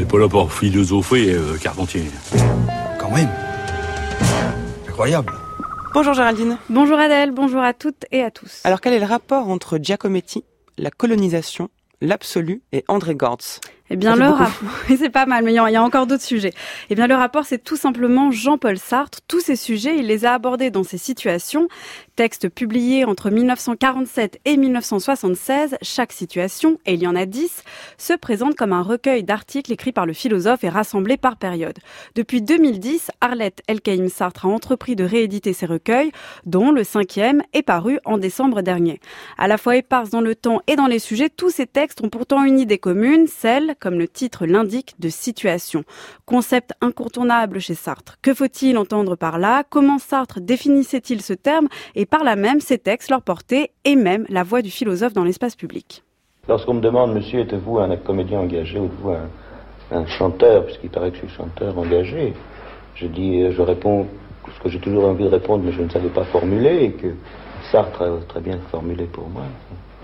n'est pas là pour philosopher, euh, Carpentier. Quand même. Incroyable. Bonjour Géraldine. Bonjour Adèle, bonjour à toutes et à tous. Alors quel est le rapport entre Giacometti, la colonisation, l'absolu et André Gortz? Eh bien, le rapport, c'est pas mal, mais il y a encore d'autres sujets. Eh bien, le rapport, c'est tout simplement Jean-Paul Sartre. Tous ces sujets, il les a abordés dans ces situations. Texte publié entre 1947 et 1976, chaque situation, et il y en a dix, se présente comme un recueil d'articles écrits par le philosophe et rassemblés par période. Depuis 2010, Arlette Elkaïm Sartre a entrepris de rééditer ces recueils, dont le cinquième est paru en décembre dernier. À la fois éparses dans le temps et dans les sujets, tous ces textes ont pourtant une idée commune, celle comme le titre l'indique, de situation. Concept incontournable chez Sartre. Que faut-il entendre par là? Comment Sartre définissait-il ce terme? Par là même, ses textes, leur portée et même la voix du philosophe dans l'espace public. Lorsqu'on me demande, monsieur, êtes-vous un comédien engagé ou êtes-vous un, chanteur, puisqu'il paraît que je suis chanteur engagé, je dis, euh, je réponds ce que j'ai toujours envie de répondre, mais je ne savais pas formuler, et que Sartre a très bien formulé pour moi,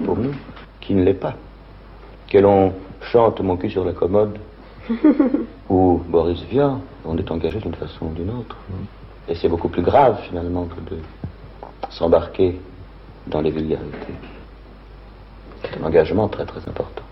pour nous, qui ne l'est pas. Que l'on chante mon cul sur la commode, ou Boris Vian, on est engagé d'une façon ou d'une autre. Et c'est beaucoup plus grave finalement que de s'embarquer dans les vulgarités. C'est un engagement très très important.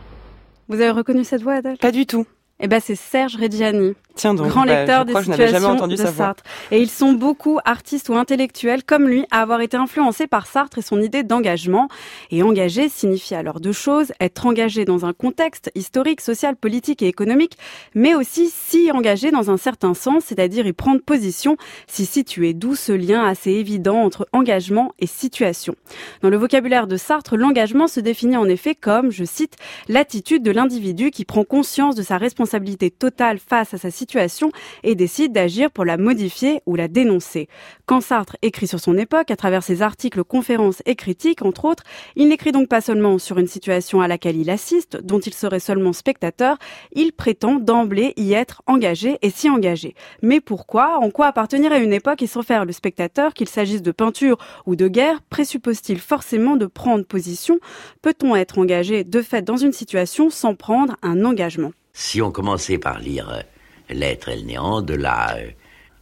Vous avez reconnu cette voix, Adèle? Pas du tout. Eh ben, c'est Serge Reggiani. Tiens donc, grand bah, lecteur des situations de Sartre. Et ils sont beaucoup artistes ou intellectuels comme lui à avoir été influencés par Sartre et son idée d'engagement. Et engager signifie alors deux choses être engagé dans un contexte historique, social, politique et économique, mais aussi s'y engager dans un certain sens, c'est-à-dire y prendre position, s'y situer. D'où ce lien assez évident entre engagement et situation. Dans le vocabulaire de Sartre, l'engagement se définit en effet comme, je cite, l'attitude de l'individu qui prend conscience de sa responsabilité totale face à sa situation situation et décide d'agir pour la modifier ou la dénoncer. Quand Sartre écrit sur son époque, à travers ses articles, conférences et critiques, entre autres, il n'écrit donc pas seulement sur une situation à laquelle il assiste, dont il serait seulement spectateur, il prétend d'emblée y être engagé et s'y engager. Mais pourquoi En quoi appartenir à une époque et s'en faire le spectateur, qu'il s'agisse de peinture ou de guerre, présuppose-t-il forcément de prendre position? Peut-on être engagé de fait dans une situation sans prendre un engagement? Si on commençait par lire euh, L'être et le néant de la euh,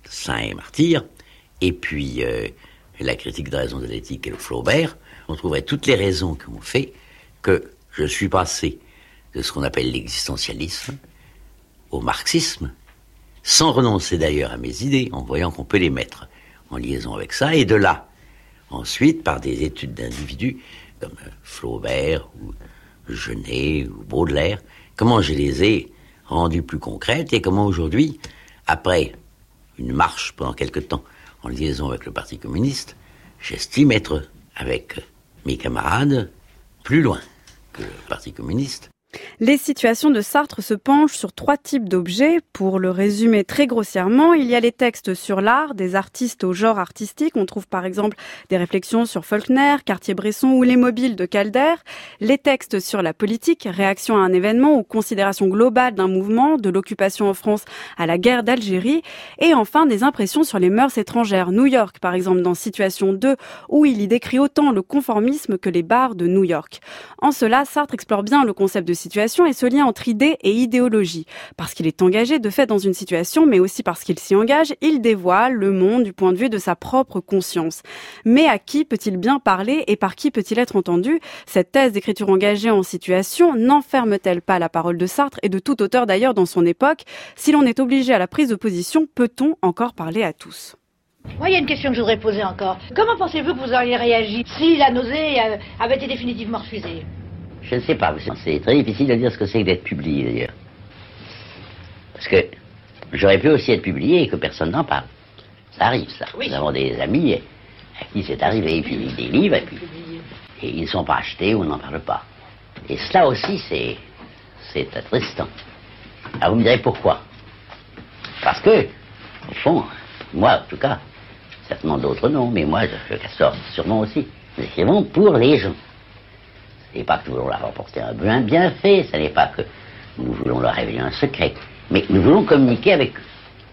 Saint et Martyr, et puis euh, la critique de raison de l'éthique et le Flaubert, on trouverait toutes les raisons qui ont fait que je suis passé de ce qu'on appelle l'existentialisme au marxisme, sans renoncer d'ailleurs à mes idées, en voyant qu'on peut les mettre en liaison avec ça, et de là, ensuite, par des études d'individus comme Flaubert ou Genet ou Baudelaire, comment je les ai rendue plus concrète et comment aujourd'hui, après une marche pendant quelque temps en liaison avec le Parti communiste, j'estime être, avec mes camarades, plus loin que le Parti communiste les situations de Sartre se penchent sur trois types d'objets. Pour le résumer très grossièrement, il y a les textes sur l'art, des artistes au genre artistique. On trouve par exemple des réflexions sur Faulkner, Cartier-Bresson ou les mobiles de Calder. Les textes sur la politique, réaction à un événement ou considération globale d'un mouvement, de l'occupation en France à la guerre d'Algérie. Et enfin des impressions sur les mœurs étrangères. New York par exemple dans Situation 2 où il y décrit autant le conformisme que les bars de New York. En cela, Sartre explore bien le concept de situation et ce lien entre idée et idéologie. Parce qu'il est engagé de fait dans une situation, mais aussi parce qu'il s'y engage, il dévoile le monde du point de vue de sa propre conscience. Mais à qui peut-il bien parler et par qui peut-il être entendu? Cette thèse d'écriture engagée en situation n'enferme-t-elle pas la parole de Sartre et de tout auteur d'ailleurs dans son époque? Si l'on est obligé à la prise de position, peut-on encore parler à tous? Il y a une question que je voudrais poser encore. Comment pensez-vous que vous auriez réagi si la nausée euh, avait été définitivement refusée? Je ne sais pas. C'est très difficile de dire ce que c'est que d'être publié, d'ailleurs. Parce que j'aurais pu aussi être publié et que personne n'en parle. Ça arrive, ça. Nous avons des amis à qui c'est arrivé. Ils publient des livres et puis et ils ne sont pas achetés ou on n'en parle pas. Et cela aussi, c'est c'est attristant. Alors vous me direz pourquoi Parce que, au fond, moi en tout cas, certainement d'autres non, mais moi je, je sors sûrement aussi. Nous écrivons pour les gens. N'est pas que nous voulons leur apporter un bien bienfait, ce n'est pas que nous voulons leur révéler un secret, mais nous voulons communiquer avec eux.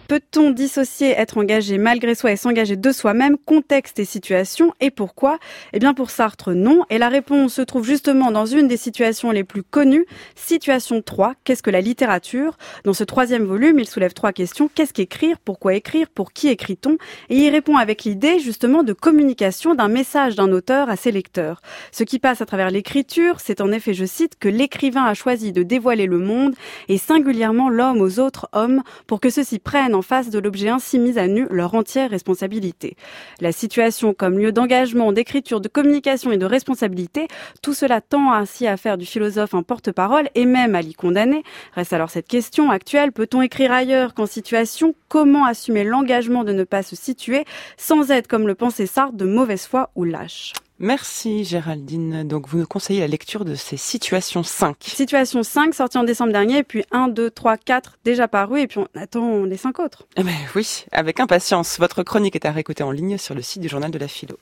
Peut-on dissocier être engagé malgré soi et s'engager de soi-même, contexte et situation Et pourquoi? Eh bien pour Sartre, non. Et la réponse se trouve justement dans une des situations les plus connues. Situation 3, qu'est-ce que la littérature? Dans ce troisième volume, il soulève trois questions. Qu'est-ce qu'écrire? Pourquoi écrire? Pour qui écrit-on? Et il répond avec l'idée justement de communication d'un message d'un auteur à ses lecteurs. Ce qui passe à travers l'écriture, c'est en effet, je cite, que l'écrivain a choisi de dévoiler le monde et singulièrement l'homme aux autres hommes pour que ceux-ci prennent face de l'objet ainsi mis à nu leur entière responsabilité. La situation comme lieu d'engagement, d'écriture, de communication et de responsabilité, tout cela tend ainsi à faire du philosophe un porte-parole et même à l'y condamner. Reste alors cette question actuelle, peut-on écrire ailleurs qu'en situation? Comment assumer l'engagement de ne pas se situer sans être, comme le pensait Sartre, de mauvaise foi ou lâche? Merci Géraldine. Donc vous nous conseillez la lecture de ces situations 5. Situation 5 sortie en décembre dernier, puis 1, 2, 3, 4 déjà paru et puis on attend les 5 autres. Eh ben oui, avec impatience. Votre chronique est à réécouter en ligne sur le site du journal de la philo.